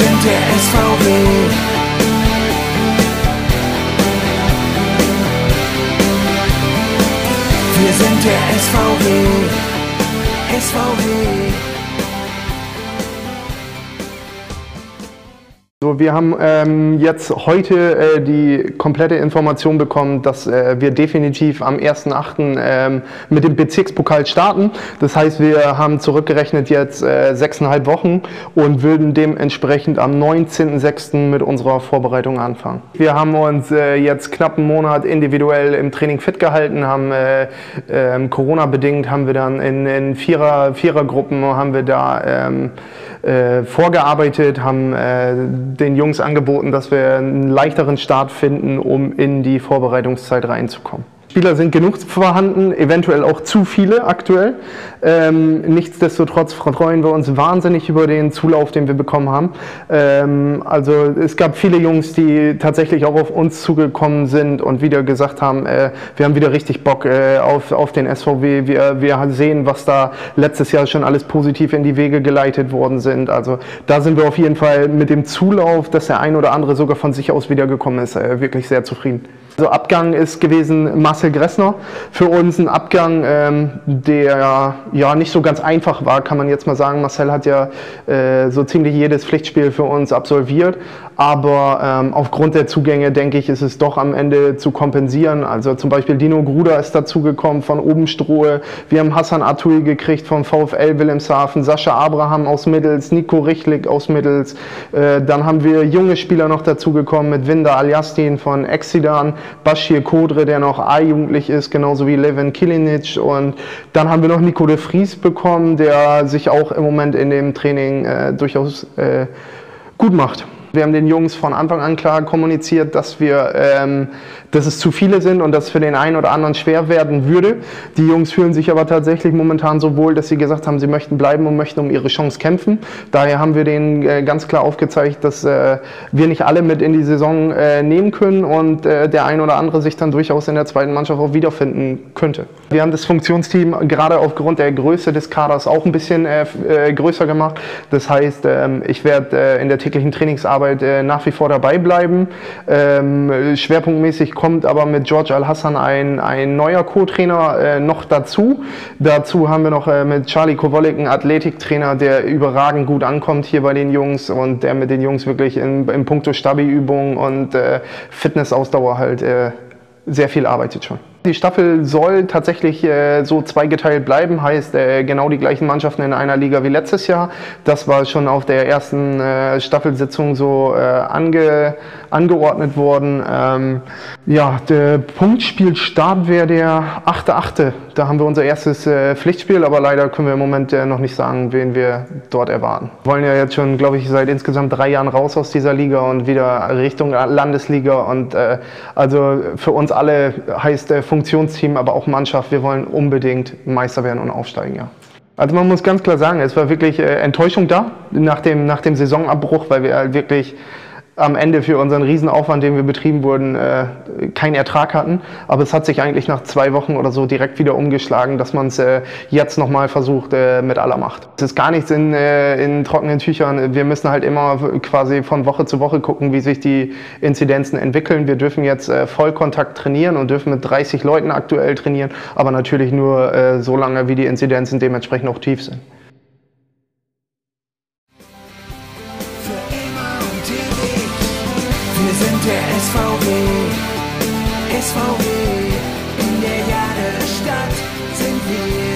sind der SVW. Wir sind der SVW. SVW. So, wir haben ähm, jetzt heute äh, die komplette Information bekommen, dass äh, wir definitiv am 1.8. Ähm, mit dem Bezirkspokal starten. Das heißt, wir haben zurückgerechnet jetzt äh, sechseinhalb Wochen und würden dementsprechend am 19.6. mit unserer Vorbereitung anfangen. Wir haben uns äh, jetzt knapp einen Monat individuell im Training fit gehalten, haben äh, ähm, Corona-bedingt haben wir dann in, in Vierer, Vierergruppen haben wir da ähm, äh, vorgearbeitet, haben äh, den Jungs angeboten, dass wir einen leichteren Start finden, um in die Vorbereitungszeit reinzukommen. Spieler sind genug vorhanden, eventuell auch zu viele aktuell. Ähm, nichtsdestotrotz freuen wir uns wahnsinnig über den Zulauf, den wir bekommen haben. Ähm, also es gab viele Jungs, die tatsächlich auch auf uns zugekommen sind und wieder gesagt haben, äh, wir haben wieder richtig Bock äh, auf, auf den SVW. Wir, wir sehen, was da letztes Jahr schon alles positiv in die Wege geleitet worden sind. Also da sind wir auf jeden Fall mit dem Zulauf, dass der ein oder andere sogar von sich aus wiedergekommen ist, äh, wirklich sehr zufrieden. Also Abgang ist gewesen Marcel Gressner. Für uns ein Abgang, ähm, der ja nicht so ganz einfach war, kann man jetzt mal sagen. Marcel hat ja äh, so ziemlich jedes Pflichtspiel für uns absolviert, aber ähm, aufgrund der Zugänge denke ich, ist es doch am Ende zu kompensieren. Also zum Beispiel Dino Gruder ist dazugekommen von Obenstrohe. Wir haben Hassan Atui gekriegt vom VfL Wilhelmshaven, Sascha Abraham aus Mittels, Nico Richlik aus Mittels. Äh, dann haben wir junge Spieler noch dazugekommen mit Winder Aljastin von Exidan. Bashir Kodre, der noch A-jugendlich ist, genauso wie Levin Kilinic. Und dann haben wir noch Nico de Vries bekommen, der sich auch im Moment in dem Training äh, durchaus äh, gut macht. Wir haben den Jungs von Anfang an klar kommuniziert, dass wir, ähm, dass es zu viele sind und dass es für den einen oder anderen schwer werden würde. Die Jungs fühlen sich aber tatsächlich momentan so wohl, dass sie gesagt haben, sie möchten bleiben und möchten um ihre Chance kämpfen. Daher haben wir denen äh, ganz klar aufgezeigt, dass äh, wir nicht alle mit in die Saison äh, nehmen können und äh, der ein oder andere sich dann durchaus in der zweiten Mannschaft auch wiederfinden könnte. Wir haben das Funktionsteam gerade aufgrund der Größe des Kaders auch ein bisschen äh, äh, größer gemacht. Das heißt, ähm, ich werde in der täglichen Trainingsarbeit Arbeit äh, nach wie vor dabei bleiben. Ähm, schwerpunktmäßig kommt aber mit George Al-Hassan ein, ein neuer Co-Trainer äh, noch dazu. Dazu haben wir noch äh, mit Charlie Kowolik einen Athletiktrainer, der überragend gut ankommt hier bei den Jungs und der mit den Jungs wirklich in, in puncto Stabi-Übungen und äh, Fitnessausdauer halt äh, sehr viel arbeitet schon. Die Staffel soll tatsächlich äh, so zweigeteilt bleiben, heißt äh, genau die gleichen Mannschaften in einer Liga wie letztes Jahr. Das war schon auf der ersten äh, Staffelsitzung so äh, ange, angeordnet worden. Ähm, ja, der Punktspielstart wäre der 8.8. Da haben wir unser erstes äh, Pflichtspiel, aber leider können wir im Moment äh, noch nicht sagen, wen wir dort erwarten. Wir wollen ja jetzt schon, glaube ich, seit insgesamt drei Jahren raus aus dieser Liga und wieder Richtung Landesliga. Und also für uns alle heißt der Funktionsteam, aber auch Mannschaft, wir wollen unbedingt Meister werden und aufsteigen, ja. Also man muss ganz klar sagen, es war wirklich äh, Enttäuschung da nach dem, nach dem Saisonabbruch, weil wir halt wirklich am Ende für unseren Riesenaufwand, den wir betrieben wurden, äh, keinen Ertrag hatten. Aber es hat sich eigentlich nach zwei Wochen oder so direkt wieder umgeschlagen, dass man es äh, jetzt nochmal versucht äh, mit aller Macht. Es ist gar nichts in, äh, in trockenen Tüchern. Wir müssen halt immer quasi von Woche zu Woche gucken, wie sich die Inzidenzen entwickeln. Wir dürfen jetzt äh, Vollkontakt trainieren und dürfen mit 30 Leuten aktuell trainieren, aber natürlich nur äh, so lange, wie die Inzidenzen dementsprechend auch tief sind. Der SVW. SVW, in der Jahresstadt sind wir.